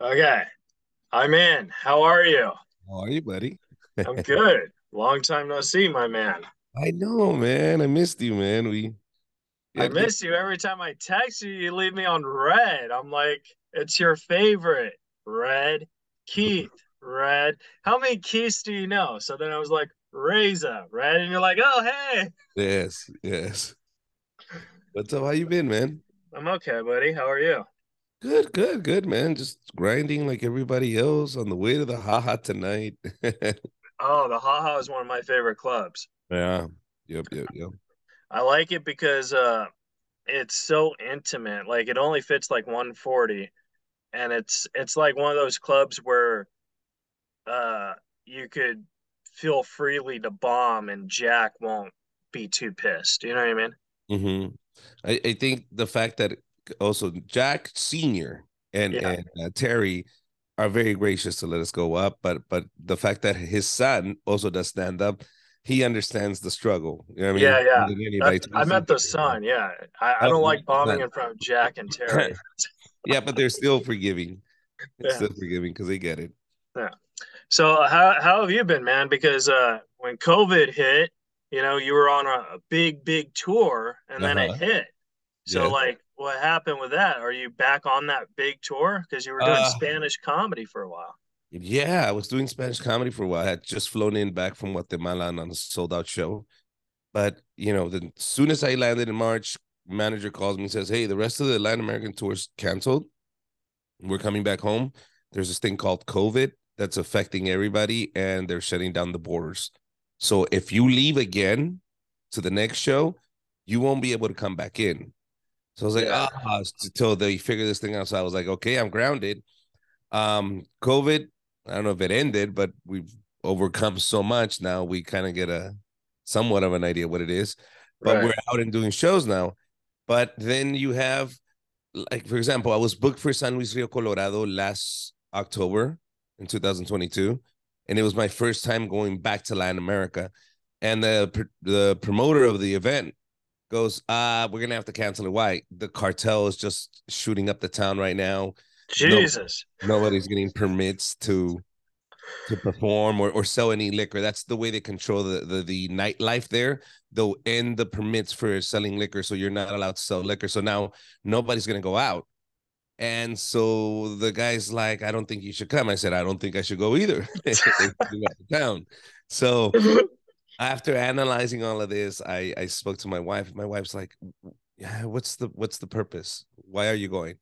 Okay. I'm in. How are you? How are you, buddy? I'm good. Long time no see, my man. I know, man. I missed you, man. We I miss you every time I text you. You leave me on red. I'm like, it's your favorite. Red. Keith. Red. How many Keiths do you know? So then I was like, Reza. Red. And you're like, oh, hey. Yes, yes. What's up? How you been, man? I'm okay, buddy. How are you? Good, good, good, man. Just grinding like everybody else on the way to the haha tonight. Oh, the Haha is one of my favorite clubs. yeah. Yep, yep, yep. I like it because uh it's so intimate. Like it only fits like 140 and it's it's like one of those clubs where uh you could feel freely to bomb and Jack won't be too pissed. You know what I mean? hmm I, I think the fact that also Jack Senior and Yeah. and uh, Terry are very gracious to let us go up, but but the fact that his son also does stand up, he understands the struggle. You know I mean? Yeah, yeah. Anybody. I meant the son, yeah. I, I don't like bombing in front of Jack and Terry. Yeah, but they're still forgiving. Yeah. still forgiving because they get it. Yeah. So how how have you been, man? Because uh when COVID hit, you know, you were on a, a big, big tour and then it Uh-huh. hit. So Yeah. like what happened with that? Are you back on that big tour? Because you were doing Uh, Spanish comedy for a while. Yeah, I was doing Spanish comedy for a while. I had just flown in back from Guatemala on a sold out show. But you know, the as soon as I landed in March, manager calls me and says, Hey, the rest of the Latin American tour's canceled. We're coming back home. There's this thing called COVID that's affecting everybody, and they're shutting down the borders. So if you leave again to the next show, you won't be able to come back in. So I was like, Yeah. ah, until they figure this thing out. So I was like, okay, I'm grounded. Um, COVID, I don't know if it ended, but we've overcome so much now. We kind of get a somewhat of an idea what it is. But Right. we're out and doing shows now. But then you have, like, for example, I was booked for San Luis Rio Colorado last October in 2022, and it was my first time going back to Latin America. And the the promoter of the event goes, "Ah, we're gonna have to cancel it. Why? The cartel is just shooting up the town right now. Jesus. Nobody's getting permits to to perform or, or sell any liquor. That's the way they control the, the the nightlife there. They'll end the permits for selling liquor, so you're not allowed to sell liquor. So now nobody's gonna go out. And so the guy's like, I don't think you should come. I said, I don't think I should go either. They threw me out town. So after analyzing all of this, I I spoke to my wife. My wife's like, "Yeah, what's the what's the purpose? Why are you going?"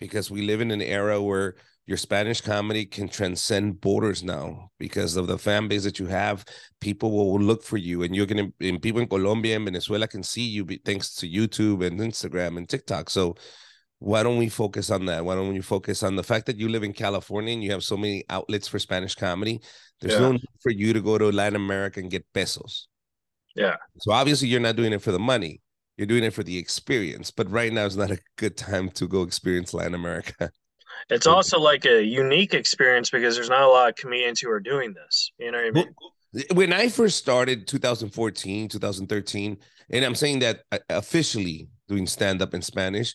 Because we live in an era where your Spanish comedy can transcend borders now because of the fan base that you have. People will look for you, and you're gonna and people in Colombia and Venezuela can see you be, thanks to YouTube and Instagram and TikTok. So why don't we focus on that? Why don't we focus on the fact that you live in California and you have so many outlets for Spanish comedy? There's Yeah. no need for you to go to Latin America and get pesos. Yeah. So obviously you're not doing it for the money. You're doing it for the experience. But right now is not a good time to go experience Latin America. It's also like a unique experience because there's not a lot of comedians who are doing this. You know what I mean? when I first started 2014, 2013, and I'm saying that uh, officially doing stand up in Spanish,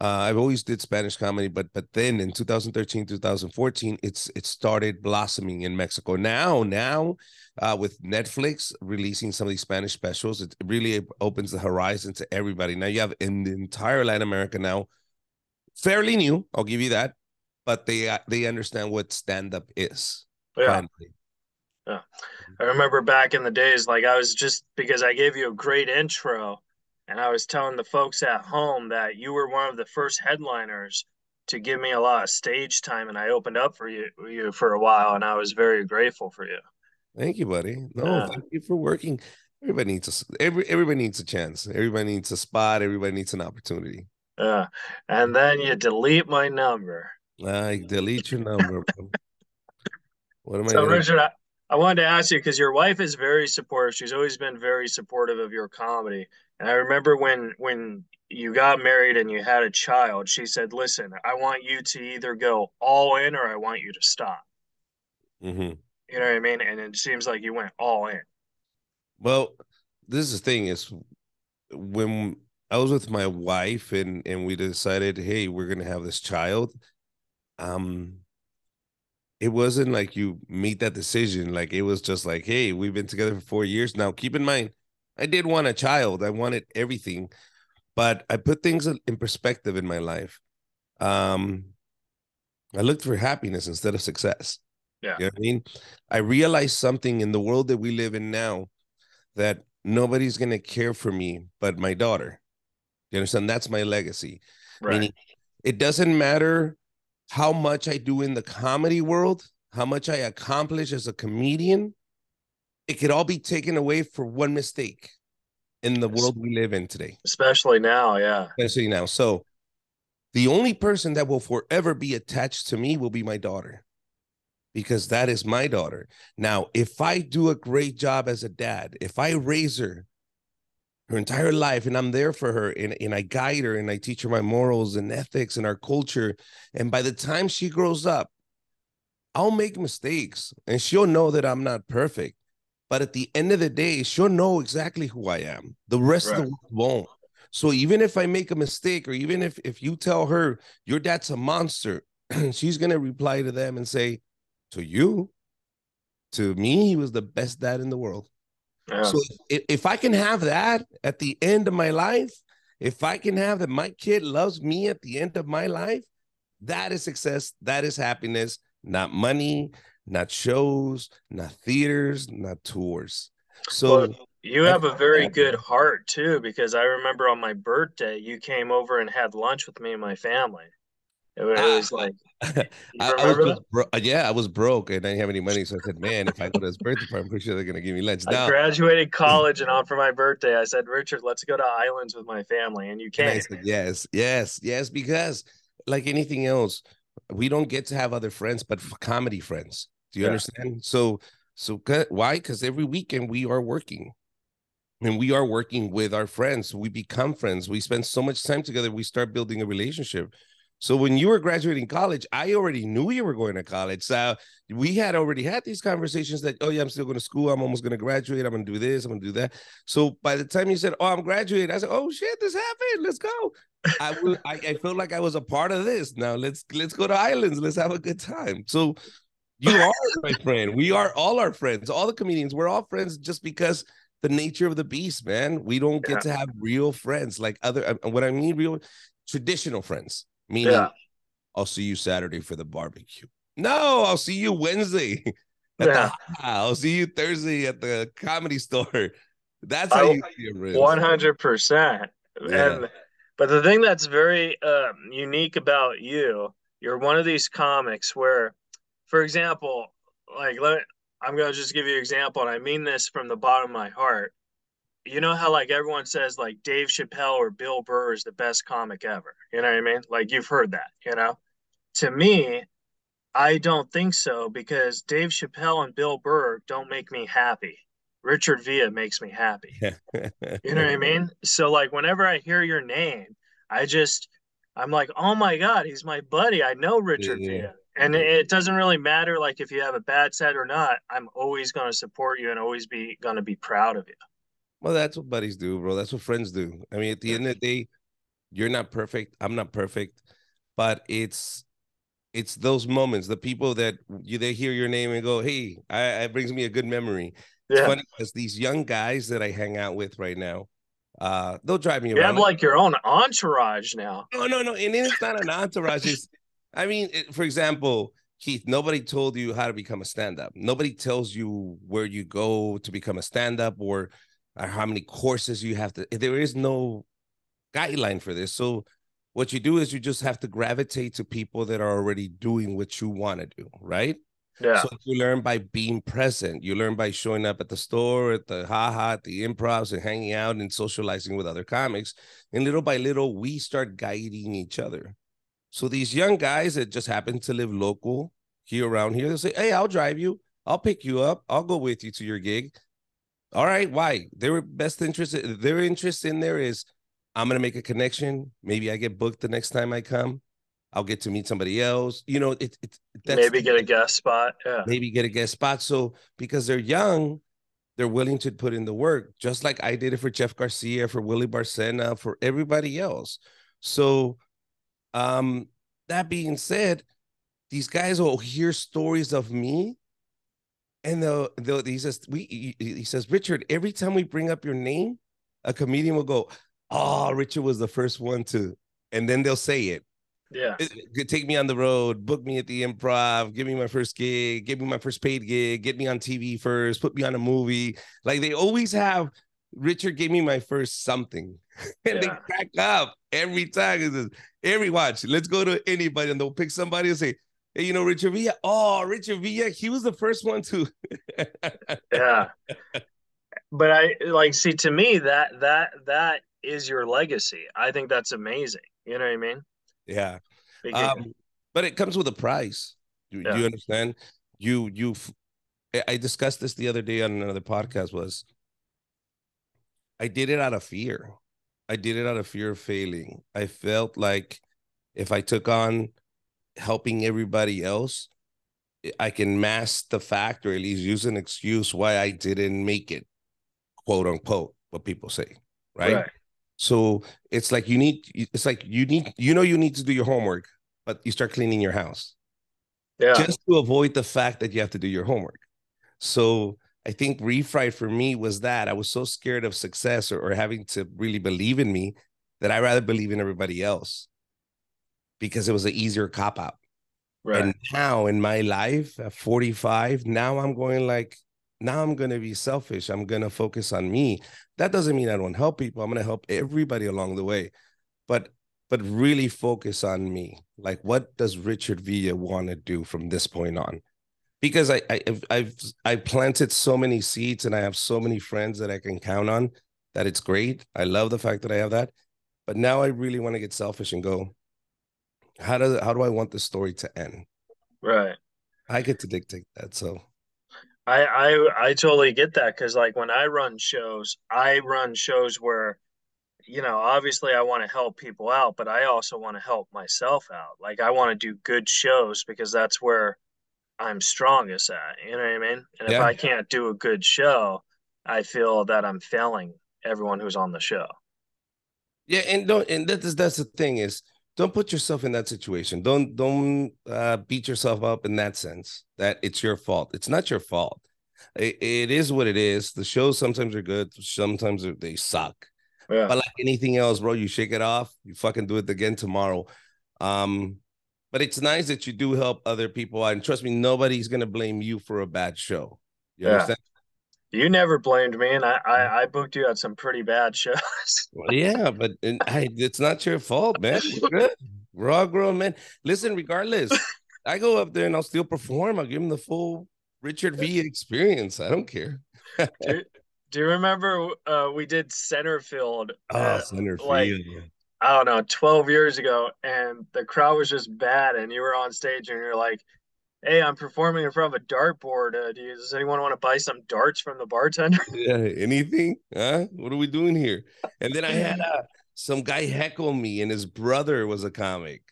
uh, I've always did Spanish comedy, but but then in 2013, 2014, it's it started blossoming in Mexico. Now, now uh, with Netflix releasing some of these Spanish specials, it really opens the horizon to everybody. Now you have in the entire Latin America now, fairly new, I'll give you that, but they uh, they understand what stand up is. Yeah. finally. I remember back in the days, like I was just because I gave you a great intro and I was telling the folks at home that you were one of the first headliners to give me a lot of stage time and I opened up for you, you for a while and I was very grateful for you. Thank you, buddy. No, Yeah. thank you for working. Everybody needs a every everybody needs a chance. Everybody needs a spot. Everybody needs an opportunity. Yeah. And then you delete my number. I delete your number. What am I So Richard, I, I wanted to ask you because your wife is very supportive. She's always been very supportive of your comedy. And I remember when when you got married and you had a child, she said, "Listen, I want you to either go all in or I want you to stop." Mhm. You know what I mean? And it seems like you went all in. Well, this is the thing is when I was with my wife and and we decided, hey, we're gonna have this child. um it wasn't like you meet that decision. Like it was just like, hey, we've been together for four years now. Keep in mind, I did want a child. I wanted everything, but I put things in perspective in my life. Um, I looked for happiness instead of success. Yeah. You know I mean? I realized something in the world that we live in now that nobody's gonna care for me but my daughter. You understand? That's my legacy. Right. Meaning it doesn't matter how much I do in the comedy world, how much I accomplish as a comedian, it could all be taken away for one mistake in the world we live in today. Especially now, yeah. Especially now. So the only person that will forever be attached to me will be my daughter because that is my daughter. Now, if I do a great job as a dad, if I raise her her entire life and I'm there for her and, and I guide her and I teach her my morals and ethics and our culture. And by the time she grows up, I'll make mistakes and she'll know that I'm not perfect. But at the end of the day, she'll know exactly who I am. The rest right. of the world won't. So even if I make a mistake, or even if if you tell her your dad's a monster, she's gonna reply to them and say, To you, to me, he was the best dad in the world. So if, if I can have that at the end of my life, if I can have that my kid loves me at the end of my life, that is success. That is happiness, not money, not shows, not theaters, not tours. So well, you have a very good heart too, because I remember on my birthday, you came over and had lunch with me and my family. It ah. was, like I, I, was bro- uh, yeah, I was broke and I didn't have any money, so I said, "Man, if I go to his birthday party, I'm pretty sure they're gonna give me lunch." Now, I graduated college, and on for my birthday, I said, "Richard, let's go to Islands with my family," and you. And said, yes, yes, yes, because like anything else, we don't get to have other friends, but comedy friends. Do you yeah. understand? So, so why? Because every weekend we are working and we are working with our friends. We become friends. We spend so much time together. We start building a relationship. So when you were graduating college, I already knew you were going to college. So we had already had these conversations that, oh yeah, I'm still going to school. I'm almost going to graduate. I'm going to do this. I'm going to do that. So by the time you said, oh, I'm graduating, I said, oh shit, this happened. Let's go. I, will, I I felt like I was a part of this. Now let's let's go to islands. Let's have a good time. So you are my friend. We are all our friends. All the comedians. We're all friends just because the nature of the beast, man. We don't get yeah. to have real friends like other. Uh, what I mean, real traditional friends Meaning, yeah. I'll see you Saturday for the barbecue. No, I'll see you Wednesday. yeah. The, I'll see you Thursday at the comedy store. That's how I, you see hundred percent. And but the thing that's very um, unique about you, you're one of these comics where, for example, like let me, I'm gonna just give you an example, and I mean this from the bottom of my heart you know how like everyone says like Dave Chappelle or Bill Burr is the best comic ever. You know what I mean? Like you've heard that, you know? To me, I don't think so because Dave Chappelle and Bill Burr don't make me happy. Richard Villa makes me happy. you know what I mean? So like whenever I hear your name, I just I'm like, "Oh my god, he's my buddy. I know Richard yeah. Villa." And it doesn't really matter like if you have a bad set or not. I'm always going to support you and always be going to be proud of you. Well, that's what buddies do, bro. That's what friends do. I mean, at the end of the day, you're not perfect. I'm not perfect, but it's it's those moments, the people that you they hear your name and go, "Hey," I, it brings me a good memory. Yeah. It's funny because these young guys that I hang out with right now, uh, they'll drive me you around. You have like your own entourage now. No, no, no, and it's not an entourage. It's, I mean, it, for example, Keith, nobody told you how to become a stand-up. Nobody tells you where you go to become a stand-up or or how many courses you have to there is no guideline for this. So what you do is you just have to gravitate to people that are already doing what you want to do right? Yeah. So you learn by being present you learn by showing up at the store at the haha at the improvs and hanging out and socializing with other comics and little by little we start guiding each other. So these young guys that just happen to live local here around here they'll say hey i'll drive you. I'll pick you up. I'll go with you to your gig all right, why? Their best interest, their interest in there is I'm gonna make a connection. Maybe I get booked the next time I come. I'll get to meet somebody else. You know, it's it, maybe get a guest spot. Yeah. Maybe get a guest spot. So because they're young, they're willing to put in the work, just like I did it for Jeff Garcia, for Willie Barcena, for everybody else. So um that being said, these guys will hear stories of me and they'll, they'll he says we he, says richard every time we bring up your name a comedian will go oh richard was the first one to and then they'll say it. Yeah. Take me on the road book me at the improv give me my first gig give me my first paid gig get me on tv first put me on a movie. Like they always have richard gave me my first something. And they crack up every time. It's just, every watch let's go to anybody and they'll pick somebody and say you know richard villa oh richard villa he was the first one to yeah. But i like see to me that that that is your legacy. I think that's amazing. You know what i mean? Yeah. Because- um but it comes with a price. You, Yeah. you understand? You you i discussed this the other day on another podcast was i did it out of fear. I did it out of fear of failing. I felt like if i took on helping everybody else i can mask the fact or at least use an excuse why i didn't make it quote unquote what people say right. So it's like you need it's like you need you know you need to do your homework, but you start cleaning your house yeah just to avoid the fact that you have to do your homework. So I think refried for me was that I was so scared of success or, or having to really believe in me that I rather believe in everybody else because it was an easier cop out. right And now in my life at 45, now I'm going like, now I'm going to be selfish. I'm going to focus on me. That doesn't mean I don't help people. I'm going to help everybody along the way. But but really focus on me. Like what does Richard Villa want to do from this point on? Because I, I I've I've I planted so many seeds and I have so many friends that I can count on that it's great. I love the fact that I have that. But now I really want to get selfish and go, how does how do I want the story to end? right I get to dictate that. So I I I totally get that because like when I run shows, I run shows where, you know, obviously I want to help people out, but I also want to help myself out. Like I want to do good shows because that's where I'm strongest at. You know what I mean? And if I can't do a good show, I feel that I'm failing everyone who's on the show. yeah, and don't and that is that's the thing is don't put yourself in that situation. Don't don't uh, beat yourself up in that sense that it's your fault. It's not your fault. It, it is what it is. The shows sometimes are good, sometimes they suck. Yeah. But like anything else, bro, you shake it off. You fucking do it again tomorrow. Um, but it's nice that you do help other people out. And trust me, nobody's gonna blame you for a bad show. You Yeah. understand? You never blamed me, and I, I, I booked you at some pretty bad shows. Well, yeah, but and, hey, it's not your fault, man. We're good. We're all grown men. Listen, regardless, I go up there and I'll still perform. I'll give him the full Richard V experience. I don't care. do, do you remember uh, we did Centerfield? Oh, uh, center like, field. I don't know, 12 years ago, and the crowd was just bad, and you were on stage and you're like, Hey, I'm performing in front of a dartboard. Uh, do you, does anyone want to buy some darts from the bartender? Yeah, anything? Huh? What are we doing here? And then I had uh, some guy heckle me, and his brother was a comic.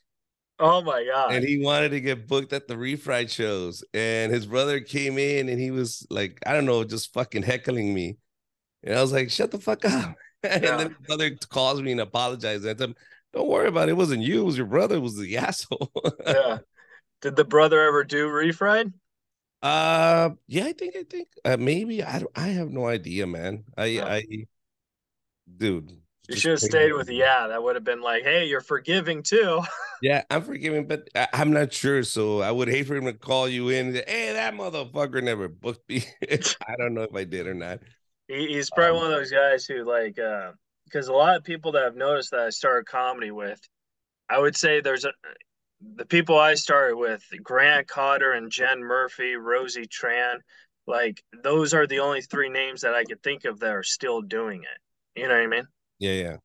Oh my god! and he wanted to get booked at the refried shows and his brother came in and he was like i don't know just fucking heckling me and i was like shut the fuck up and then his brother calls me and apologizes I him, don't worry about it it wasn't you it was your brother it was the asshole yeah. Did the brother ever do refried? uh yeah i think i think uh, maybe i i have no idea man i Yeah. i dude You should have stayed with yeah. That would have been like, hey, you're forgiving too. Yeah, I'm forgiving, but I, I'm not sure. So I would hate for him to call you in and say, hey, that motherfucker never booked me. I don't know if I did or not. He, he's probably Um, one of those guys who like uh because a lot of people that I've noticed that I started comedy with, I would say there's a the people I started with, Grant Cotter and Jen Murphy, Rosie Tran, like those are the only three names that I could think of that are still doing it. You know what I mean? Yeah, yeah.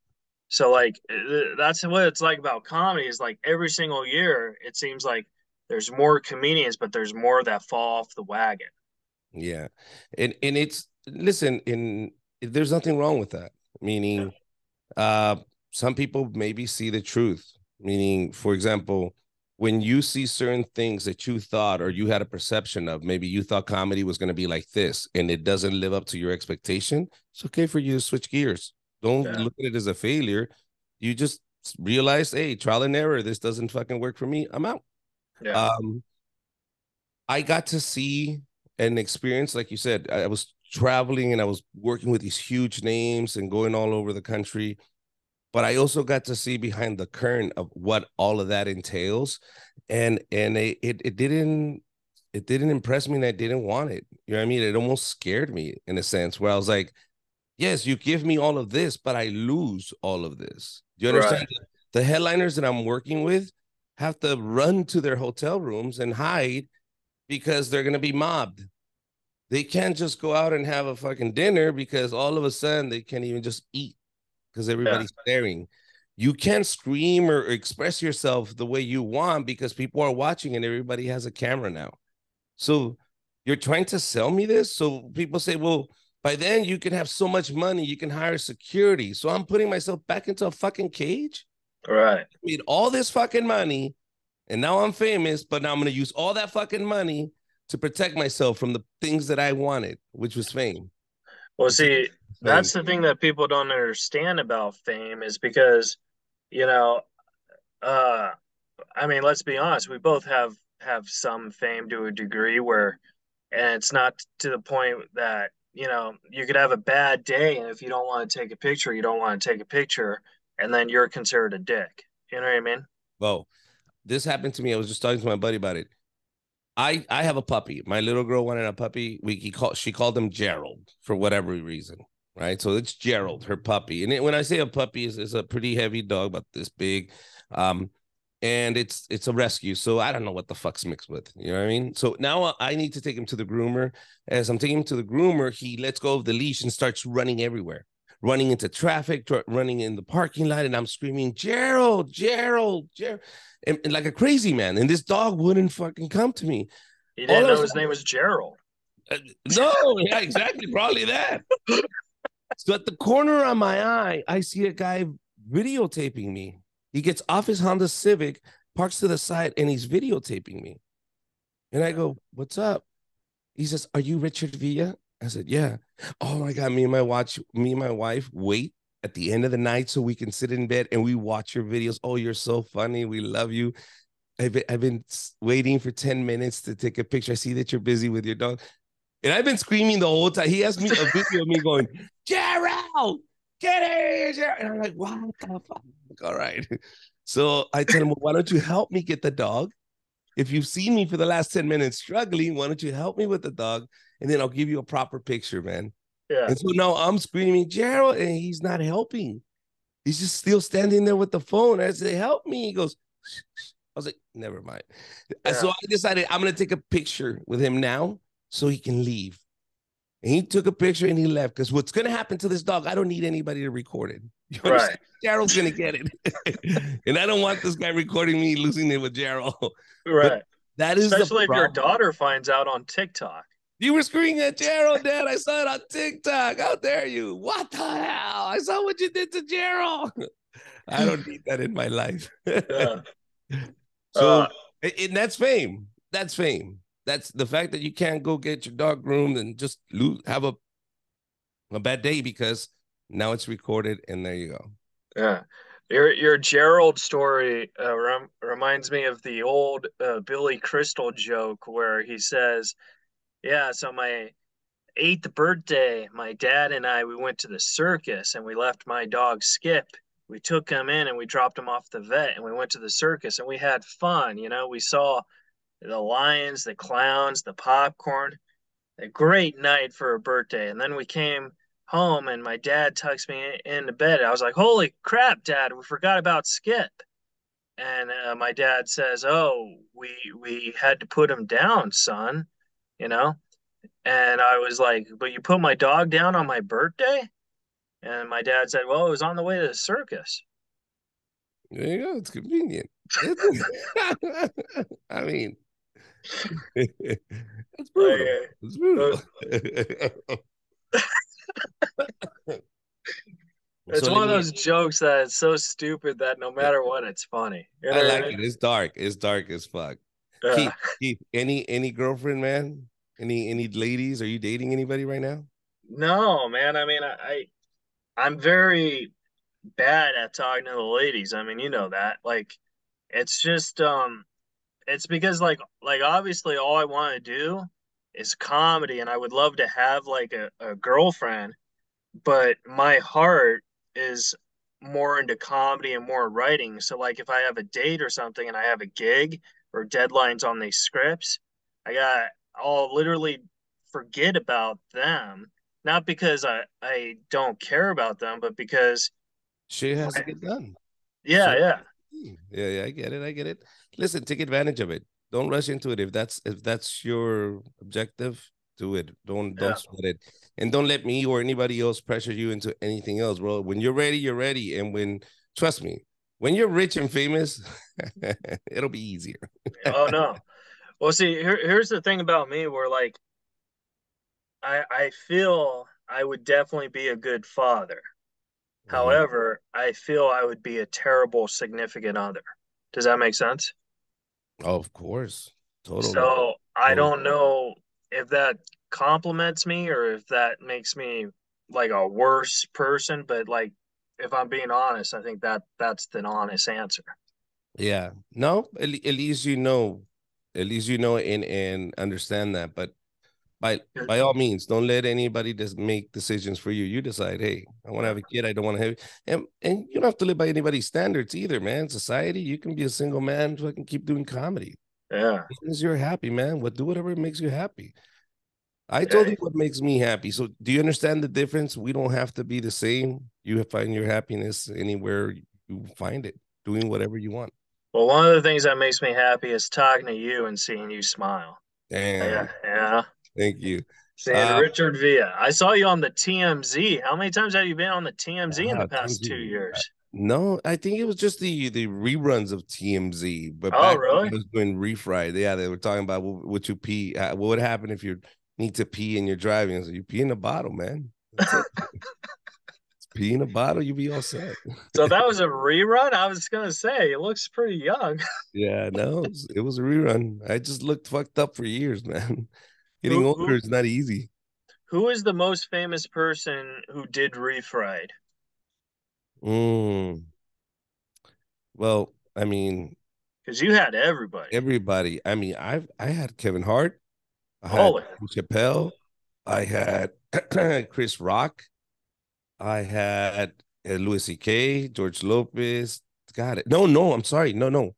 So like uh, that's what it's like about comedy is like every single year it seems like there's more comedians, but there's more that fall off the wagon. Yeah. And and it's listen, in there's nothing wrong with that. Meaning uh some people maybe see the truth. Meaning, for example, when you see certain things that you thought or you had a perception of, maybe you thought comedy was going to be like this and it doesn't live up to your expectation, it's okay for you to switch gears. Don't Yeah. look at it as a failure. You just realize, hey, trial and error, this doesn't fucking work for me. I'm out. Yeah. Um, I got to see and experience, like you said, I was traveling and I was working with these huge names and going all over the country. But I also got to see behind the current of what all of that entails. And and it it, it didn't it didn't impress me and I didn't want it. You know what I mean? It almost scared me in a sense where I was like, yes, you give me all of this, but I lose all of this. Do you understand? Right. The headliners that I'm working with have to run to their hotel rooms and hide because they're going to be mobbed. They can't just go out and have a fucking dinner because all of a sudden they can't even just eat because everybody's yeah. staring. You can't scream or express yourself the way you want because people are watching and everybody has a camera now. So you're trying to sell me this. So people say, well, by then you can have so much money, you can hire security. So I'm putting myself back into a fucking cage. Right. I made all this fucking money and now I'm famous, but now I'm going to use all that fucking money to protect myself from the things that I wanted, which was fame. Well, see, that's the thing that people don't understand about fame is because, you know, uh, I mean, let's be honest, we both have have some fame to a degree where and it's not to the point that you know you could have a bad day and if you don't want to take a picture you don't want to take a picture and then you're considered a dick. You know what i mean? Well this happened to me i was just talking to my buddy about it i i have a puppy my little girl wanted a puppy we he called she called him gerald for whatever reason right so it's gerald her puppy and it, when i say a puppy is it's a pretty heavy dog about this big um and it's it's a rescue. So I don't know what the fuck's mixed with. You know what I mean? So now I need to take him to the groomer. As I'm taking him to the groomer, he lets go of the leash and starts running everywhere, running into traffic, running in the parking lot, and I'm screaming, Gerald, Gerald, Gerald, and, and like a crazy man. And this dog wouldn't fucking come to me. He didn't All know his name was Gerald. Uh, no, yeah, exactly, probably that. so at the corner of my eye, I see a guy videotaping me he gets off his Honda Civic, parks to the side, and he's videotaping me. And I go, What's up? He says, Are you Richard Villa? I said, Yeah. Oh my God, me and my watch, me and my wife wait at the end of the night so we can sit in bed and we watch your videos. Oh, you're so funny. We love you. I've been, I've been waiting for 10 minutes to take a picture. I see that you're busy with your dog. And I've been screaming the whole time. He asked me a video of me going, Gerald, get here. And I'm like, what the fuck? All right. So I tell him, well, why don't you help me get the dog? If you've seen me for the last 10 minutes struggling, why don't you help me with the dog? And then I'll give you a proper picture, man. Yeah. And so now I'm screaming, Gerald, and he's not helping. He's just still standing there with the phone. I say, help me. He goes, Shh. I was like, never mind. Yeah. So I decided I'm gonna take a picture with him now so he can leave. And he took a picture and he left because what's going to happen to this dog, I don't need anybody to record it. You right. Gerald's going to get it. and I don't want this guy recording me losing it with Gerald. Right. But that is Especially if your daughter finds out on TikTok. You were screaming at Gerald, Dad. I saw it on TikTok. How dare you? What the hell? I saw what you did to Gerald. I don't need that in my life. yeah. So, uh, and that's fame. That's fame that's the fact that you can't go get your dog groomed and just lose, have a a bad day because now it's recorded and there you go. Yeah. Your your Gerald story uh, rem- reminds me of the old uh, Billy Crystal joke where he says, "Yeah, so my eighth birthday, my dad and I we went to the circus and we left my dog Skip. We took him in and we dropped him off the vet and we went to the circus and we had fun. You know, we saw the lions, the clowns, the popcorn. A great night for a birthday. And then we came home and my dad tucks me into bed. I was like, holy crap, dad, we forgot about Skip. And uh, my dad says, oh, we, we had to put him down, son, you know? And I was like, but you put my dog down on my birthday? And my dad said, well, it was on the way to the circus. There you go. It's convenient. I mean, That's brutal. That's brutal. it's so one of those jokes that it's so stupid that no matter what, it's funny. You know I like I mean? it. It's dark. It's dark as fuck. Keith, Keith, any any girlfriend, man? Any any ladies? Are you dating anybody right now? No, man. I mean, I, I I'm very bad at talking to the ladies. I mean, you know that. Like, it's just um it's because like like obviously all I want to do is comedy and I would love to have like a, a girlfriend, but my heart is more into comedy and more writing. So like if I have a date or something and I have a gig or deadlines on these scripts, I got I'll literally forget about them. Not because I, I don't care about them, but because she has to get done. Yeah, So- yeah. Yeah, yeah, I get it. I get it. Listen, take advantage of it. Don't rush into it. If that's if that's your objective, do it. Don't don't sweat it. And don't let me or anybody else pressure you into anything else, bro. When you're ready, you're ready. And when trust me, when you're rich and famous, it'll be easier. oh no. Well, see, here, here's the thing about me where like I I feel I would definitely be a good father. Mm-hmm. However, I feel I would be a terrible significant other. Does that make sense? Oh, of course. Totally. So I Totally. don't know if that compliments me or if that makes me like a worse person, but like if I'm being honest, I think that that's the honest answer. Yeah. No, at, at least you know, at least you know and and understand that. But by by all means, don't let anybody just make decisions for you. You decide, hey, I want to have a kid, I don't want to have and and you don't have to live by anybody's standards either, man. Society, you can be a single man, fucking keep doing comedy. Yeah. As long as you're happy, man. What do whatever makes you happy. I told you what makes me happy. So do you understand the difference? We don't have to be the same. You find your happiness anywhere you find it, doing whatever you want. Well, one of the things that makes me happy is talking to you and seeing you smile. Damn. Yeah. Yeah. Thank you. Seeing Uh, Richard Villa. I saw you on the TMZ. How many times have you been on the TMZ in Ah, the past TMZ. two years? No, I think it was just the the reruns of TMZ. But Oh, back really? I was doing refried. Yeah, they were talking about what, what you pee. Uh, what would happen if you need to pee and you're driving? So you pee in a bottle, man. Pee in a bottle, you be all set. So that was a rerun? I was to say, it looks pretty young. Yeah, no, it was, it was a rerun. I just looked fucked up for years, man. Getting Who- older who- is not easy. Who is the most famous person who did refried? Mm. Well, I mean, Because you had everybody. everybody. I mean, I've I had Kevin Hart, I had Holy. Chappelle, I had Chris Rock, I had uh, Louis C.K., George Lopez. Got it. No, no, I'm sorry. No, no.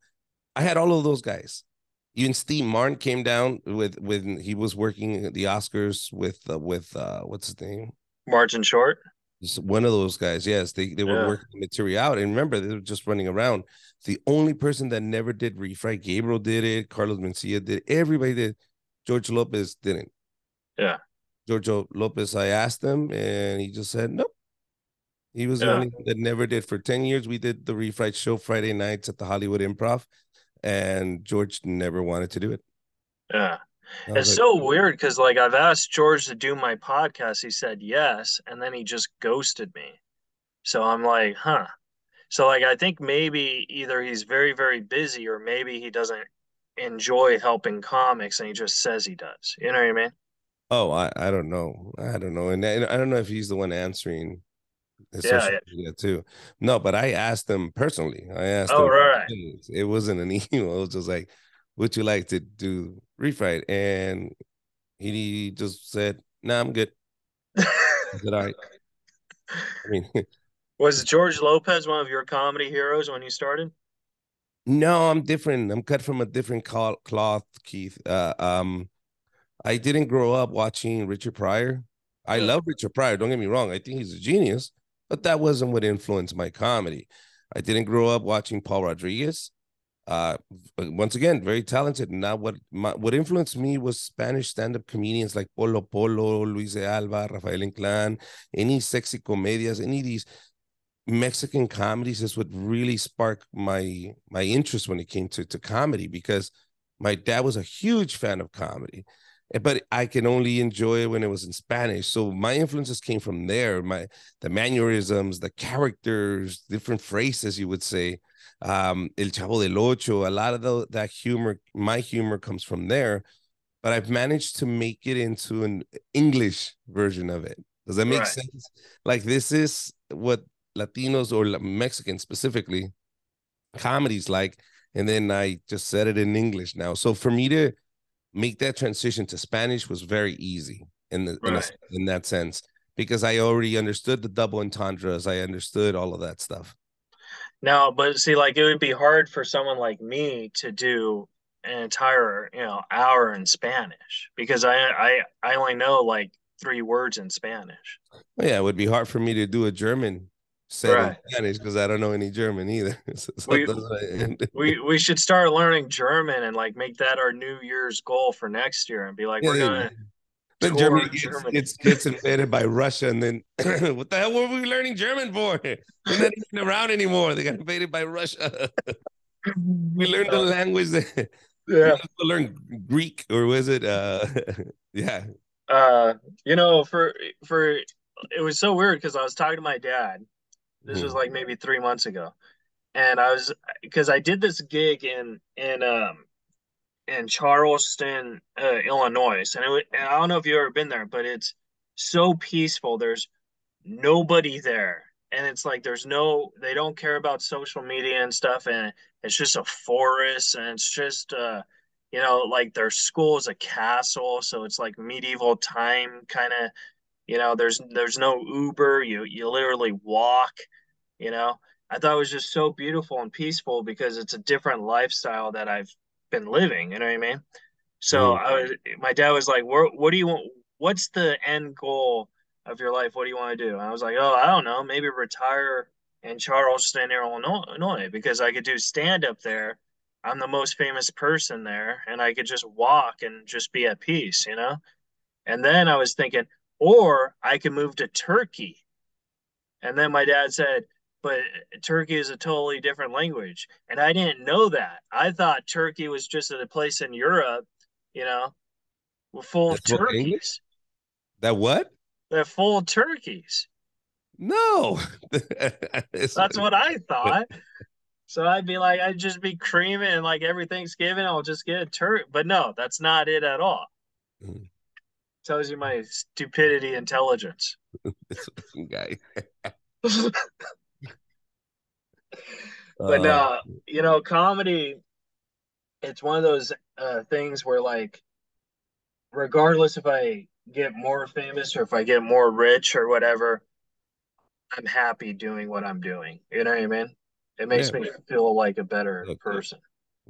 I had all of those guys. Even Steve Martin came down with when he was working at the Oscars with uh, with uh what's his name? Martin Short. Just one of those guys. Yes, they they were Yeah. working the material out. And remember, they were just running around. The only person that never did refried, Gabriel did it, Carlos Mencia did it, everybody did. George Lopez didn't. Yeah. George Lopez, I asked him, and he just said nope. He was the only one that never did. For 10 years, we did the refried show Friday nights at the Hollywood Improv, and George never wanted to do it. Yeah. It's like, so weird because, like, I've asked George to do my podcast. He said yes. And then he just ghosted me. So I'm like, huh. So, like, I think maybe either he's very, very busy or maybe he doesn't enjoy helping comics and he just says he does. You know what I mean? Oh, I, I don't know. I don't know. And I, I don't know if he's the one answering his Yeah, social yeah. media too. No, but I asked him personally. I asked Oh, him. right. It wasn't an email. It was just like, would you like to do refried? And he just said, nah, I'm good. I said, all right. I mean, Was George Lopez one of your comedy heroes when you started? No, I'm different. I'm cut from a different cloth, Keith. Uh, um, I didn't grow up watching Richard Pryor. I love Richard Pryor. Don't get me wrong. I think he's a genius, but that wasn't what influenced my comedy. I didn't grow up watching Paul Rodriguez. Uh, once again, very talented. Now, what my, what influenced me was Spanish stand-up comedians like Polo Polo, Luis de Alba, Rafael Inclán, any sexy comedias, any of these Mexican comedies is what really sparked my my interest when it came to to comedy because my dad was a huge fan of comedy, eh, but I can only enjoy it when it was in Spanish. So my influences came from there. My the mannerisms, the characters, different phrases you would say. Um, El Chavo del Ocho, a lot of the, that humor, my humor comes from there. But I've managed to make it into an English version of it. Does that make Right. sense? Like this is what Latinos or Mexicans specifically comedies like, and then I just said it in English now. So for me to make that transition to Spanish was very easy in the right. in, a, in that sense because I already understood the double entendres. I understood all of that stuff. No, but see, like it would be hard for someone like me to do an entire, you know, hour in Spanish because I I I only know like three words in Spanish. Well, yeah, it would be hard for me to do a German set right. in Spanish because I don't know any German either. so, we, we we should start learning German and like make that our New Year's goal for next year and be like, yeah, we're gonna then Germany gets, Germany gets, gets invaded by Russia, and then what the hell were we learning German for? They're not even around anymore. They got invaded by Russia. we learned the language. That, yeah, we learn Greek or was it? Uh, yeah. Uh, you know, for for it was so weird because I was talking to my dad. This mm. was like maybe three months ago, and I was because I did this gig in in um in Charleston, uh, Illinois. And, it, and I don't know if you've ever been there, but it's so peaceful. There's nobody there. And it's like there's no, they don't care about social media and stuff. And it's just a forest. And it's just, uh, you know, like their school is a castle. So it's like medieval time kind of, you know, there's there's no Uber. You you literally walk, you know. I thought it was just so beautiful and peaceful because it's a different lifestyle that I've been living. You know what I mean? So mm. I was, my dad was like, "What? What do you want? What's the end goal of your life? What do you want to do?" And I was like, "Oh, I don't know. Maybe retire in Charleston, Illinois, because I could do stand up there. I'm the most famous person there, and I could just walk and just be at peace, you know." And then I was thinking, or I can move to Turkey. And then my dad said, but Turkey is a totally different language. And I didn't know that. I thought Turkey was just a place in Europe, you know, full That's of turkeys. That what? They're full of turkeys. No. That's what I thought. So I'd be like, I'd just be creaming and like every Thanksgiving, I'll just get a turkey. But no, that's not it at all. Mm. Tells you my stupidity intelligence. this guy. but uh, uh, you know, comedy, it's one of those uh, things where like, regardless if I get more famous or if I get more rich or whatever, I'm happy doing what I'm doing. You know what I mean? It makes yeah. me feel like a better person.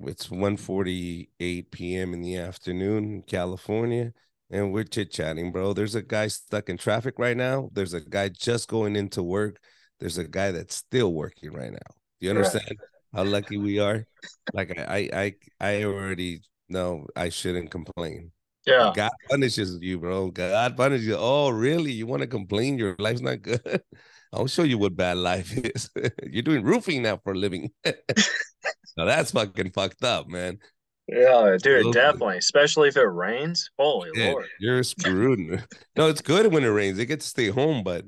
It's 1:48 p.m. in the afternoon in California, and we're chit chatting, bro. There's a guy stuck in traffic right now. There's a guy just going into work. There's a guy that's still working right now. You understand right. how lucky we are? Like I, I, I already know I shouldn't complain. Yeah. God punishes you, bro. God punishes you. Oh, really? You want to complain? Your life's not good. I'll show you what bad life is. You're doing roofing now for a living. now that's fucking fucked up, man. Yeah, dude, definitely. Especially if it rains. Holy yeah, lord. You're screwed. no, it's good when it rains. They get to stay home, but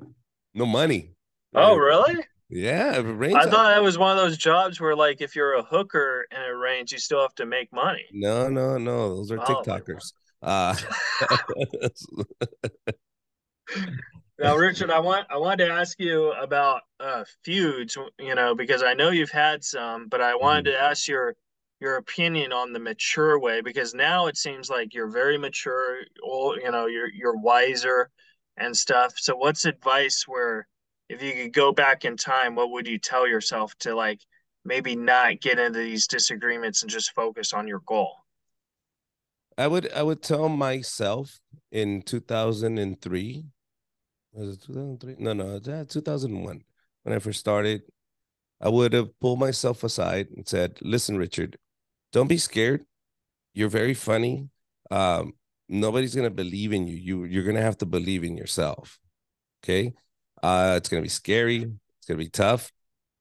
no money. Oh, really? Yeah, it rains. I thought that was one of those jobs where, like, if you're a hooker and it rains, you still have to make money. No, no, no. Those are oh, TikTokers. Uh, now, Richard, I want I wanted to ask you about uh, feuds. You know, because I know you've had some, but I wanted mm-hmm. to ask your your opinion on the mature way because now it seems like you're very mature. You know, you're you're wiser and stuff. So, what's advice where if you could go back in time, what would you tell yourself to like maybe not get into these disagreements and just focus on your goal? I would I would tell myself in 2003 was it 2003 no no 2001 when I first started I would have pulled myself aside and said listen Richard don't be scared you're very funny um nobody's to believe in you you you're to have to believe in yourself okay uh, it's gonna be scary. It's gonna be tough.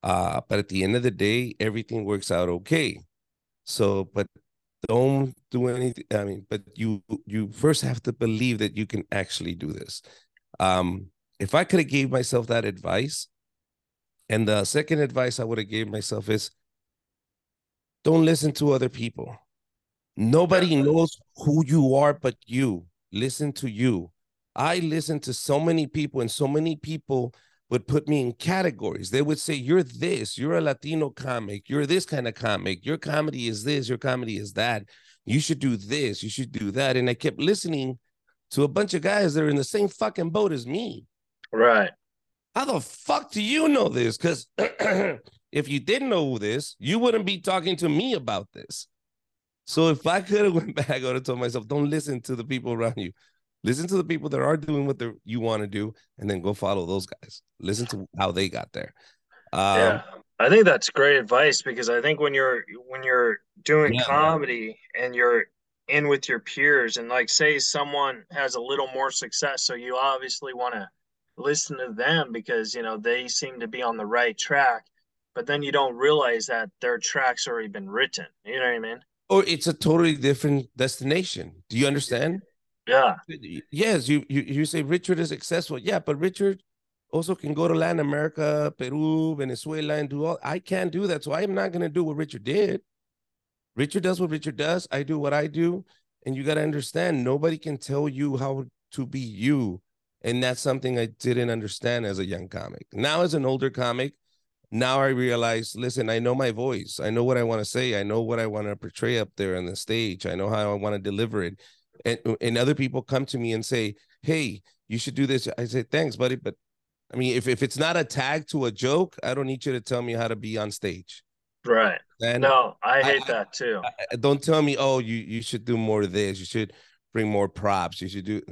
Uh, but at the end of the day, everything works out okay. So, but don't do anything. I mean, but you you first have to believe that you can actually do this. Um, if I could have gave myself that advice, and the second advice I would have gave myself is don't listen to other people. Nobody knows who you are but you. Listen to you. I listen to so many people, and so many people would put me in categories. They would say, You're this, you're a Latino comic, you're this kind of comic, your comedy is this, your comedy is that. You should do this, you should do that. And I kept listening to a bunch of guys that are in the same fucking boat as me. Right. How the fuck do you know this? Because if you didn't know this, you wouldn't be talking to me about this. So if I could have went back, I would have told myself, don't listen to the people around you. Listen to the people that are doing what you want to do, and then go follow those guys. Listen to how they got there. Um, yeah, I think that's great advice because I think when you're when you're doing yeah, comedy and you're in with your peers, and like say someone has a little more success, so you obviously want to listen to them because you know they seem to be on the right track, but then you don't realize that their track's already been written. You know what I mean? Or it's a totally different destination. Do you understand? Yeah. Yes, you, you you say Richard is successful. Yeah, but Richard also can go to Latin America, Peru, Venezuela, and do all. I can't do that, so I am not going to do what Richard did. Richard does what Richard does. I do what I do, and you got to understand. Nobody can tell you how to be you, and that's something I didn't understand as a young comic. Now, as an older comic, now I realize. Listen, I know my voice. I know what I want to say. I know what I want to portray up there on the stage. I know how I want to deliver it and uh, and other people come to me and say, "Hey, you should do this." I say, "Thanks, buddy," but I mean, if if it's not a tag to a joke, I don't need you to tell me how to be on stage. Right. And no, I hate I, that too. I, don't tell me, "Oh, you you should do more of this. You should bring more props. You should do."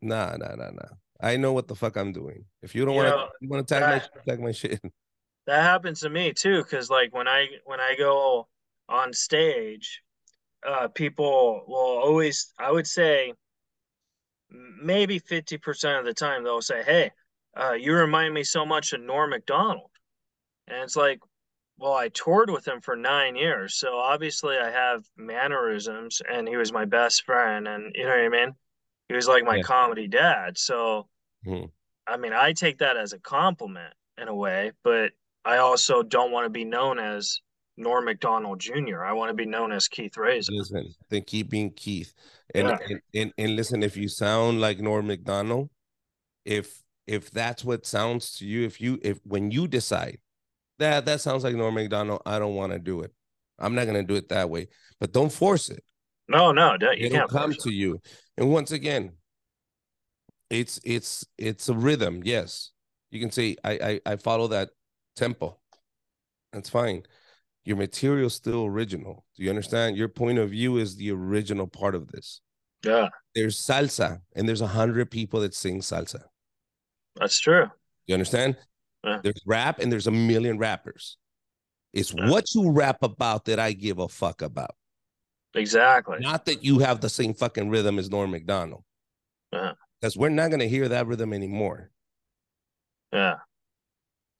Nah, nah, nah, nah. I know what the fuck I'm doing. If you don't want to, you want to tag that, my tag my shit. That happens to me too, because like when I when I go on stage, uh, people will always, I would say, maybe 50% of the time, they'll say, Hey, uh, you remind me so much of Norm Macdonald And it's like, well, I toured with him for nine years. So obviously I have mannerisms and he was my best friend. And you know what I mean? He was like my yeah. comedy dad. So, mm-hmm. I mean, I take that as a compliment in a way, but I also don't want to be known as Norm Macdonald Jr. I want to be known as Keith Reza. Listen, then keep being Keith. And, yeah. and, and and listen, if you sound like Norm Macdonald, if if that's what sounds to you, if you if when you decide that that sounds like Norm Macdonald, I don't want to do it. I'm not gonna do it that way. But don't force it. No, no, you It'll can't come to you. And once again, it's it's it's a rhythm. Yes, you can say I I, I follow that tempo. That's fine your material still original. Do you understand? Your point of view is the original part of this. Yeah. There's salsa, and there's a hundred people that sing salsa. That's true. You understand? Yeah. There's rap, and there's a million rappers. It's yeah. what you rap about that I give a fuck about. Exactly. Not that you have the same fucking rhythm as Norm Macdonald. Yeah. Because we're not gonna hear that rhythm anymore. Yeah.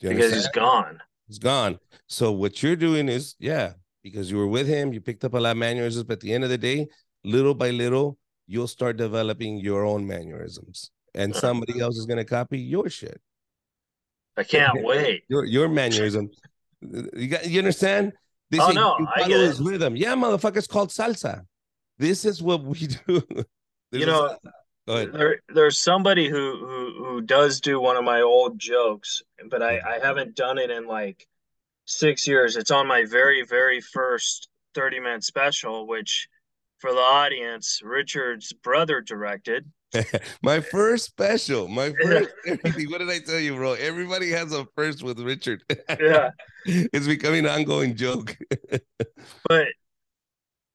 Because he's gone. He's gone. So what you're doing is, yeah, because you were with him, you picked up a lot of mannerisms, but at the end of the day, little by little, you'll start developing your own mannerisms. And uh-huh. somebody else is gonna copy your shit. I can't wait. Your your mannerism. You got you understand? They oh, no, you follow his rhythm. Yeah, motherfucker, it's called salsa. This is what we do. you know, there, there's somebody who, who who does do one of my old jokes, but I, I haven't done it in like six years. It's on my very very first 30 minute special, which for the audience, Richard's brother directed. my first special, my first everything. What did I tell you, bro? Everybody has a first with Richard. yeah, it's becoming an ongoing joke. but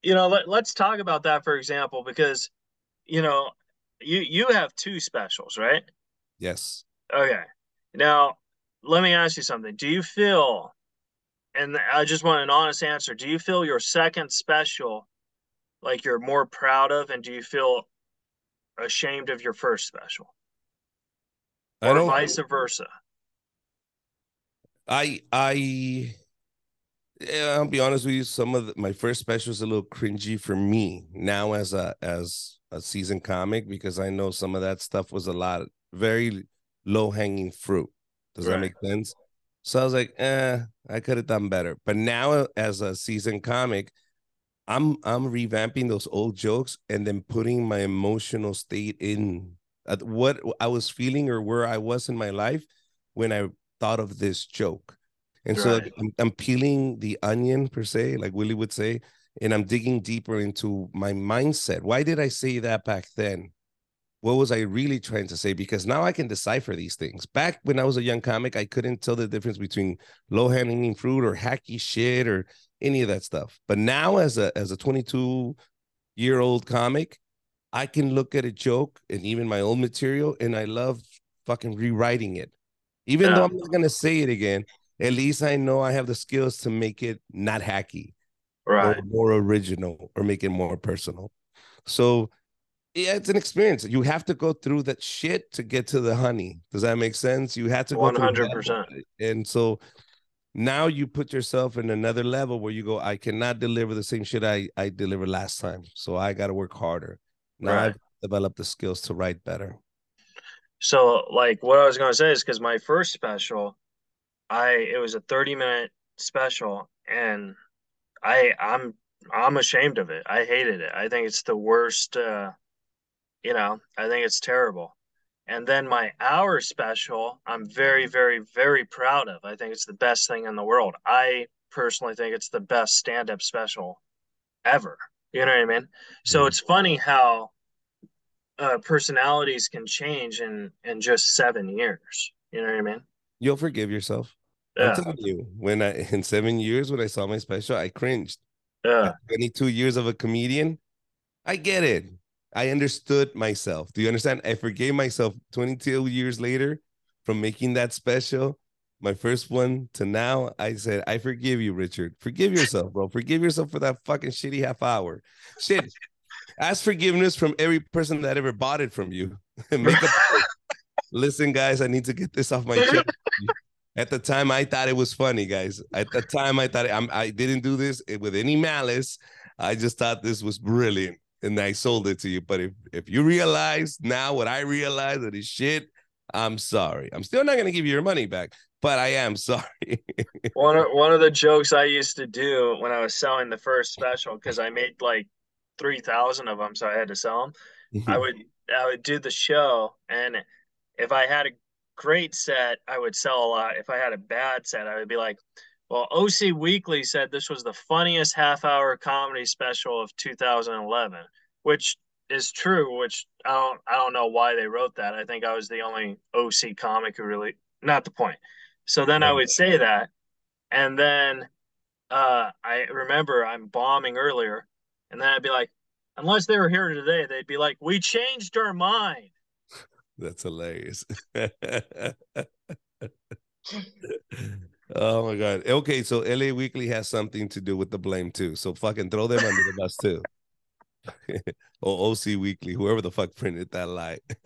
you know, let, let's talk about that for example, because you know you you have two specials, right? Yes. Okay. Now, let me ask you something. Do you feel and I just want an honest answer. Do you feel your second special like you're more proud of and do you feel ashamed of your first special? Or I don't, vice versa? I I yeah, I'll be honest with you. Some of the, my first special is a little cringy for me now as a as a season comic because I know some of that stuff was a lot very low hanging fruit. Does right. that make sense? So I was like, eh, I could have done better. But now as a season comic, I'm I'm revamping those old jokes and then putting my emotional state in uh, what I was feeling or where I was in my life when I thought of this joke. And so Right. like, I'm, I'm peeling the onion per se, like Willie would say, and I'm digging deeper into my mindset. Why did I say that back then? What was I really trying to say? Because now I can decipher these things. Back when I was a young comic, I couldn't tell the difference between low hanging fruit or hacky shit or any of that stuff. But now, as a as a 22 year old comic, I can look at a joke and even my old material, and I love fucking rewriting it. Even though I'm not gonna say it again, at least I know I have the skills to make it not hacky Right. or more original or make it more personal. So yeah, it's an experience. You have to go through that shit to get to the honey. Does that make sense? You have to go through hell. 100%. And so now you put yourself in another level where you go, I cannot deliver the same shit I, I delivered last time. So I got to work harder. Now Right. I've developed the skills to write better. So, like, what I was gonna say is because my first special, I it was a 30 minute special, and I I'm I'm ashamed of it. I hated it. I think it's the worst. Uh, you know, I think it's terrible. And then my hour special, I'm very, very, very proud of. I think it's the best thing in the world. I personally think it's the best stand up special ever. You know what I mean? So Mhm. it's funny how uh, personalities can change in in just seven years. You know what I mean? You'll forgive yourself. I'm telling you, when I in seven years when I saw my special, I cringed. yeah, At 22 years of a comedian, I get it. I understood myself. Do you understand? I forgave myself 22 years later from making that special, my first one to now. I said, I forgive you, Richard. Forgive yourself, bro. Forgive yourself for that fucking shitty half hour. Shit. Ask forgiveness from every person that ever bought it from you. Make a listen, guys. I need to get this off my chest. At the time, I thought it was funny, guys. At the time, I thought I'm, I didn't do this with any malice. I just thought this was brilliant, and I sold it to you. But if if you realize now what I realize that is shit, I'm sorry. I'm still not gonna give you your money back, but I am sorry. One of one of the jokes I used to do when I was selling the first special because I made like three thousand of them, so I had to sell them. I would I would do the show, and if I had a great set, I would sell a lot. If I had a bad set, I would be like, "Well, OC Weekly said this was the funniest half-hour comedy special of 2011," which is true. Which I don't I don't know why they wrote that. I think I was the only OC comic who really not the point. So then I would say that, and then uh, I remember I'm bombing earlier, and then I'd be like, unless they were here today, they'd be like, we changed our mind. That's hilarious. oh my god. Okay, so LA Weekly has something to do with the blame too. So fucking throw them under the bus too. or OC Weekly, whoever the fuck printed that lie.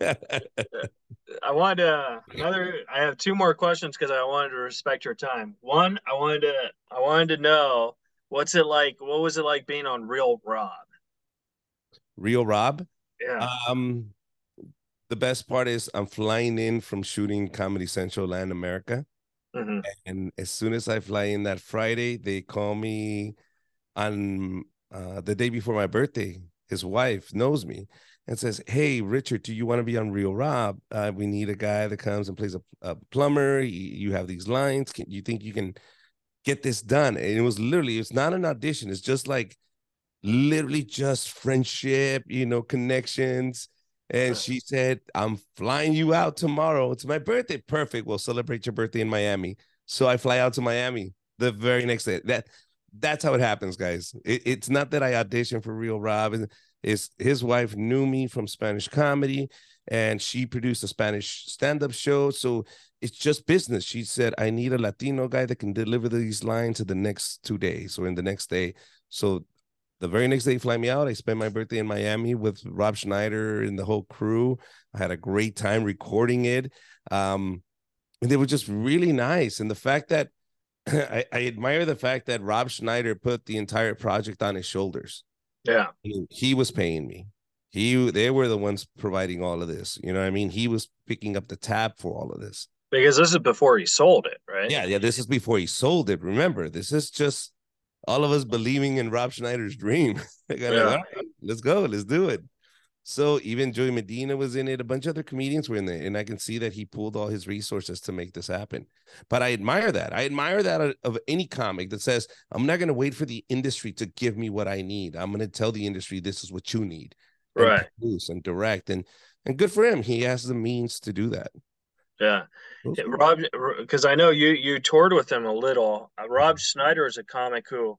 I wanted to another. I have two more questions because I wanted to respect your time. One, I wanted to I wanted to know what's it like. What was it like being on Real Rob? Real Rob. Yeah, Um, the best part is I'm flying in from shooting Comedy Central Latin America. hmm And as soon as I fly in that Friday, they call me on uh, the day before my birthday. His wife knows me and says, Hey, Richard, do you want to be on Real Rob? Uh, we need a guy that comes and plays a, a plumber. You, you have these lines. Can you think you can get this done? And it was literally, it's not an audition. It's just like literally just friendship, you know, connections. And she said, I'm flying you out tomorrow. It's my birthday. Perfect. We'll celebrate your birthday in Miami. So I fly out to Miami the very next day. That that's how it happens, guys. It, it's not that I auditioned for Real Rob. It's his wife knew me from Spanish comedy and she produced a Spanish stand-up show. So it's just business. She said, I need a Latino guy that can deliver these lines in the next two days or in the next day. So the very next day, fly me out. I spent my birthday in Miami with Rob Schneider and the whole crew. I had a great time recording it. Um, and they were just really nice. And the fact that I, I admire the fact that Rob Schneider put the entire project on his shoulders. yeah, mean, he was paying me. He they were the ones providing all of this. You know what I mean? He was picking up the tab for all of this. because this is before he sold it, right? Yeah, yeah. This is before he sold it. Remember, this is just all of us believing in Rob Schneider's dream. Like, I'm like, Yeah. "All right, let's go, let's do it. So even Joey Medina was in it. A bunch of other comedians were in there, and I can see that he pulled all his resources to make this happen. But I admire that. I admire that of any comic that says, "I'm not going to wait for the industry to give me what I need. I'm going to tell the industry this is what you need." And Right. produce and direct, and and good for him. He has the means to do that. Yeah. Rob, because I know you you toured with him a little. Uh, Rob Schneider is a comic who,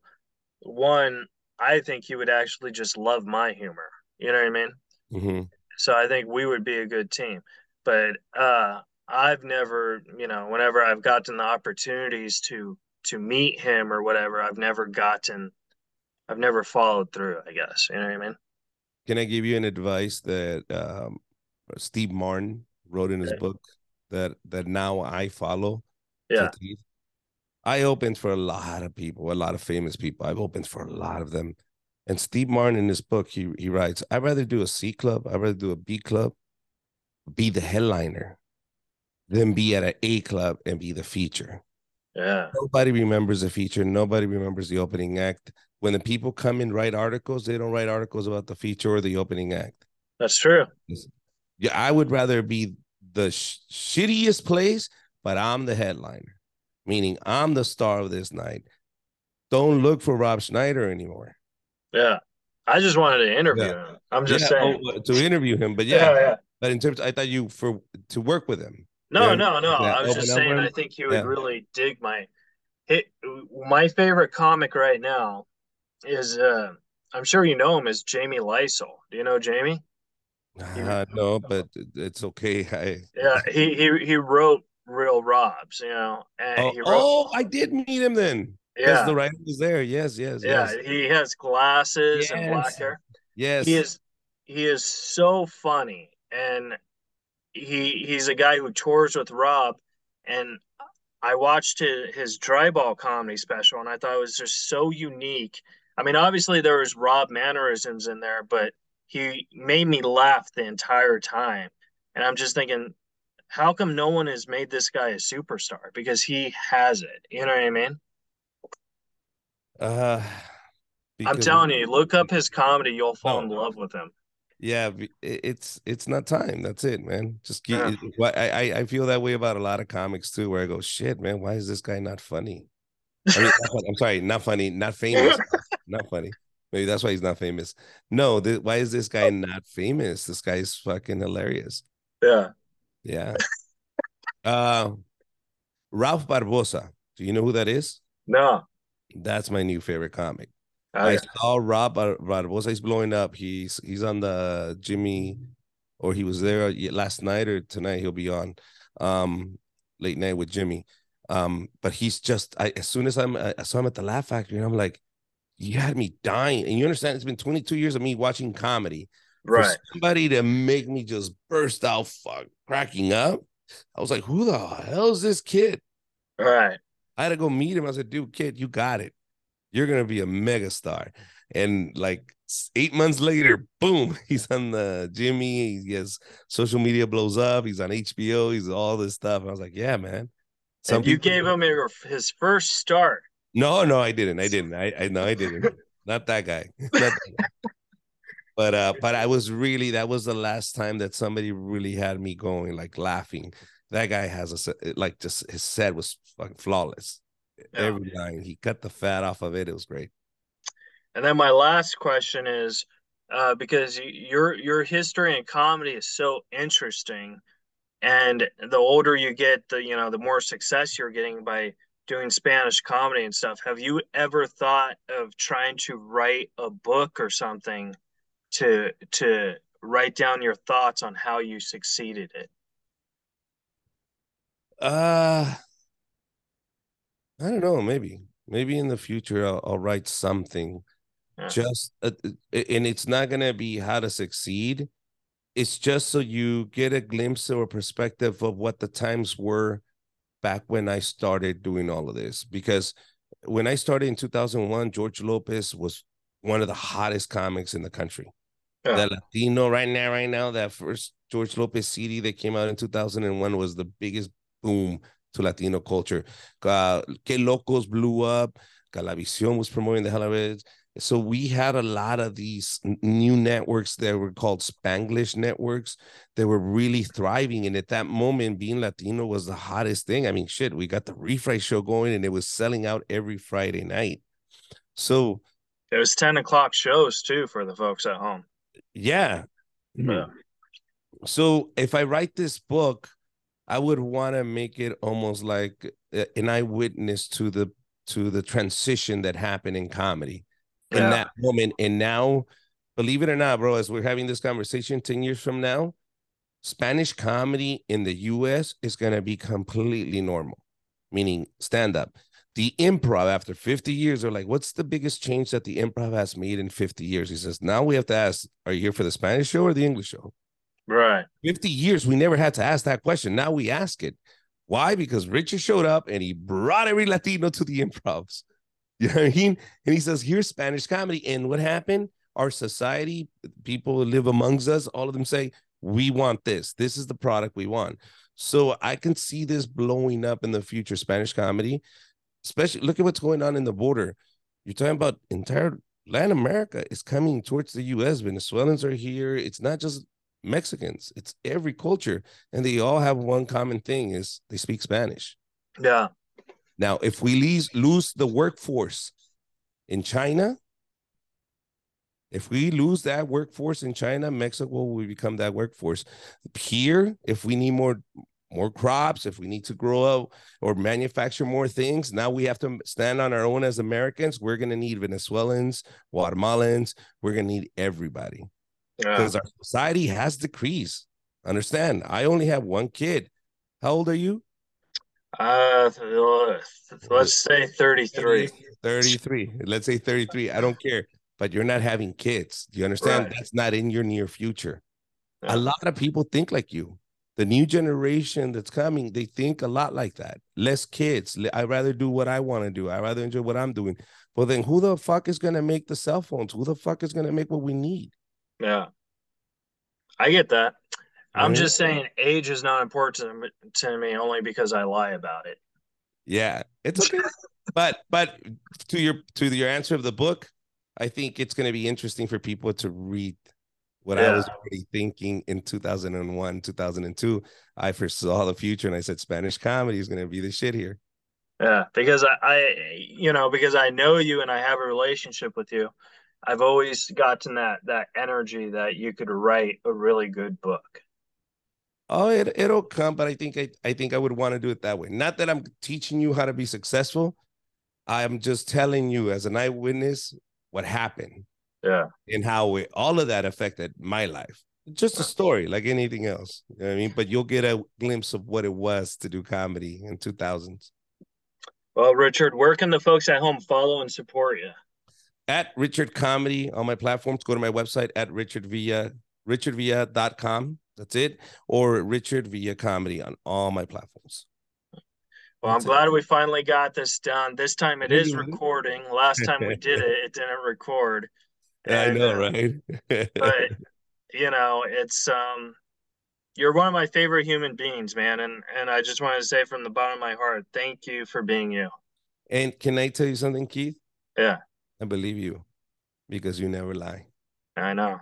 one, I think he would actually just love my humor. You know what I mean? Mhm. So I think we would be a good team. But uh, I've never, you know, whenever I've gotten the opportunities to to meet him or whatever, I've never gotten, I've never followed through. I guess you know what I mean? Can I give you an advice that um, Steve Martin wrote in his Yeah. book that that now I follow? Yeah. I opened for a lot of people, a lot of famous people. I've opened for a lot of them. And Steve Martin in his book, he he writes, I'd rather do a C club, I'd rather do a B club, be the headliner, than be at an A club and be the feature. Yeah. Nobody remembers the feature. Nobody remembers the opening act. When the people come and write articles, they don't write articles about the feature or the opening act. That's true. Yeah, I would rather be the sh- shittiest place, but I'm the headliner, meaning I'm the star of this night. Don't look for Rob Schneider anymore. Yeah. I just wanted to interview Yeah. him. I'm just Yeah, saying. oh, to interview him, but yeah, yeah, but in terms, I thought you for to work with him. No, no, no. I was just saying. I think you would really dig my hit. My favorite comic right now is. uh I'm sure you know him as Jamie Lissow. Do you know Jamie? Uh, no, but it's okay. I Yeah, he he he wrote Real Robs. You know, and oh, he wrote. oh, I did meet him then. Yeah, the writer was there. Yes, yes, yeah. yes, He has glasses and black Yes. hair. yes. He is he is so funny, and he he's a guy who tours with Rob, and I watched his, his dryball comedy special, and I thought it was just so unique. I mean, obviously there was Rob mannerisms in there, but he made me laugh the entire time, and I'm just thinking, how come no one has made this guy a superstar? Because he has it. You know what I mean? Uh, I'm telling you, look up his comedy, you'll fall No. in love with him. Yeah, it's it's not time. That's it, man. Just keep. Yeah. I I I feel that way about a lot of comics too, where I go, shit, man, why is this guy not funny? I mean, not funny- I'm sorry, not funny, not famous, not funny. Maybe that's why he's not famous. No, th- why is this guy not famous? This guy's fucking hilarious. Yeah. Yeah. uh, Ralph Barbosa. Do you know who that is? No. That's my new favorite comic. I, I saw Rob Bar- Barbosa. He's blowing up. He's he's on the Jimmy, or he was there last night or tonight. He'll be on, um, late night with Jimmy. Um, but he's just. I as soon as I'm, I saw him at the Laugh Factory, and I'm like, you had me dying. And you understand? It's been 22 years of me watching comedy. For somebody to make me just burst out, fuck, cracking up. I was like, who the hell is this kid? Right. I had to go meet him. I said, dude, kid, you got it. You're gonna be a mega star. And like eight months later, boom, he's on the Jimmy. He has social media blows up. He's on HBO. He's all this stuff. I was like, yeah, man. and you people- gave him his first start. No, no, I didn't. I didn't. I, I no, I didn't. Not that guy. Not that guy. But uh, but I was really that was the last time that somebody really had me going like laughing. That guy has a like just his set was fucking flawless. Yeah. Every line he cut the fat off of it. It was great. And then my last question is, uh, because your your history in comedy is so interesting, and the older you get, the you know the more success you're getting by doing Spanish comedy and stuff. Have you ever thought of trying to write a book or something to to write down your thoughts on how you succeeded it? Uh I don't know. Maybe maybe in the future I'll, I'll write something. Yeah. Just uh, uh, and it's not gonna be how to succeed. It's just so you get a glimpse or a perspective of what the times were back when I started doing all of this. Because when I started in 2001, George Lopez was one of the hottest comics in the country. Yeah. That Latino right now, right now, that first George Lopez CD that came out in 2001 was the biggest boom to Latino culture. Uh, Que Locos blew up. Galavisión was promoting the hell of it. So we had a lot of these new networks that were called Spanglish networks that were really thriving. And at that moment, being Latino was the hottest thing. I mean, shit, we got the refried show going and it was selling out every Friday night. So it was 10 o'clock shows too for the folks at home. Yeah. yeah. So if I write this book, I would want to make it almost like uh, an eyewitness to the to the transition that happened in comedy yeah. in that moment. And now, believe it or not, bro, as we're having this conversation 10 years from now, Spanish comedy in the US is going to be completely normal, meaning stand up. The improv, after 50 years, are like, what's the biggest change that the improv has made in 50 years? He says, now we have to ask, are you here for the Spanish show or the English show? Right. 50 years, we never had to ask that question. Now we ask it. Why? Because Richard showed up and he brought every Latino to the improvs. You know what I mean? And he says, here's Spanish comedy. And what happened? Our society, people who live amongst us, all of them say, we want this. This is the product we want. So I can see this blowing up in the future, Spanish comedy. Especially look at what's going on in the border. You're talking about entire Latin America is coming towards the US. Venezuelans are here. It's not just Mexicans, it's every culture. And they all have one common thing is they speak Spanish. Yeah. Now, if we lose, lose the workforce in China, if we lose that workforce in China, Mexico will become that workforce. Here, if we need more more crops, if we need to grow up or manufacture more things, now we have to stand on our own as Americans. We're going to need Venezuelans, Guatemalans. We're going to need everybody because yeah. our society has decreased. Understand? I only have one kid. How old are you? Uh, let's say 33. 33. Let's say 33. I don't care, but you're not having kids. Do you understand? Right. That's not in your near future. Yeah. A lot of people think like you. The new generation that's coming, they think a lot like that. Less kids. I'd rather do what I want to do. I'd rather enjoy what I'm doing. Well, then who the fuck is going to make the cell phones? Who the fuck is going to make what we need? Yeah. I get that. I'm just saying age is not important to me only because I lie about it. Yeah, it's okay. but but to your to your answer of the book, I think it's going to be interesting for people to read what yeah. I was already thinking in 2001, 2002. I foresaw the future and I said Spanish comedy is going to be the shit here. Yeah, because I, I, you know, because I know you and I have a relationship with you. I've always gotten that that energy that you could write a really good book. Oh, it it'll come, but I think I, I think I would want to do it that way. Not that I'm teaching you how to be successful. I'm just telling you as an eyewitness what happened. Yeah. And how it, all of that affected my life. Just a story like anything else. You know I mean? But you'll get a glimpse of what it was to do comedy in 2000s. Well, Richard, where can the folks at home follow and support you? at Richard Comedy on my platforms. Go to my website at Richard Villa, richardvilla.com. That's it. Or Richard Villa Comedy on all my platforms. Well, That's I'm glad it. we finally got this done. This time it is recording. Last time we did it, it didn't record. And, I know, right? but you know, it's um you're one of my favorite human beings, man. And and I just want to say from the bottom of my heart, thank you for being you. And can I tell you something, Keith? Yeah. I believe you because you never lie. I know.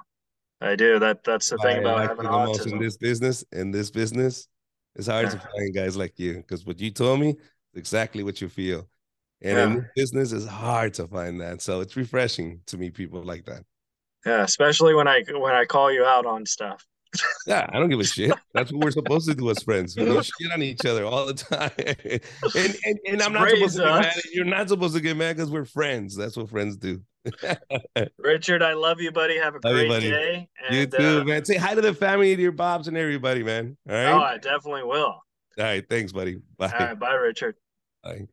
I do. That that's the thing I about having autism. In this business, in this business, it's hard yeah. to find guys like you because what you told me is exactly what you feel. And yeah. in this business, it's hard to find that. So it's refreshing to meet people like that. Yeah, especially when I when I call you out on stuff. Yeah, I don't give a shit. That's what we're supposed to do as friends. We go shit on each other all the time. and and, and I'm not supposed to get mad. You're not supposed to get mad because we're friends. That's what friends do. Richard, I love you, buddy. Have a love great you, day. And, you too, uh, man. Say hi to the family, to your Bobs and everybody, man. All right. Oh, I definitely will. All right. Thanks, buddy. Bye. All right. Bye, Richard. Bye.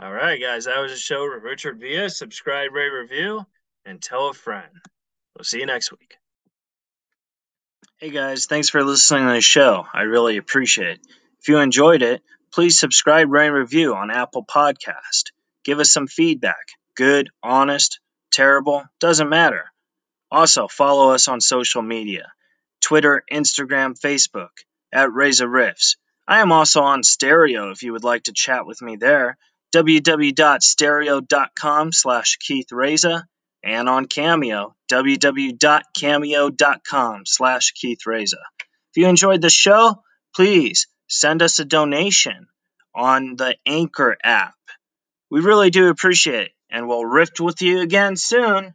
All right, guys. That was a show with Richard Villa. Subscribe, rate, review, and tell a friend. We'll see you next week. Hey guys, thanks for listening to the show. I really appreciate it. If you enjoyed it, please subscribe, rate, and review on Apple Podcast. Give us some feedback. Good, honest, terrible, doesn't matter. Also, follow us on social media. Twitter, Instagram, Facebook, at Reza Rifts. I am also on Stereo if you would like to chat with me there. www.stereo.com slash Keith Reza and on Cameo, www.cameo.com slash Keith Reza. If you enjoyed the show, please send us a donation on the Anchor app. We really do appreciate it, and we'll rift with you again soon.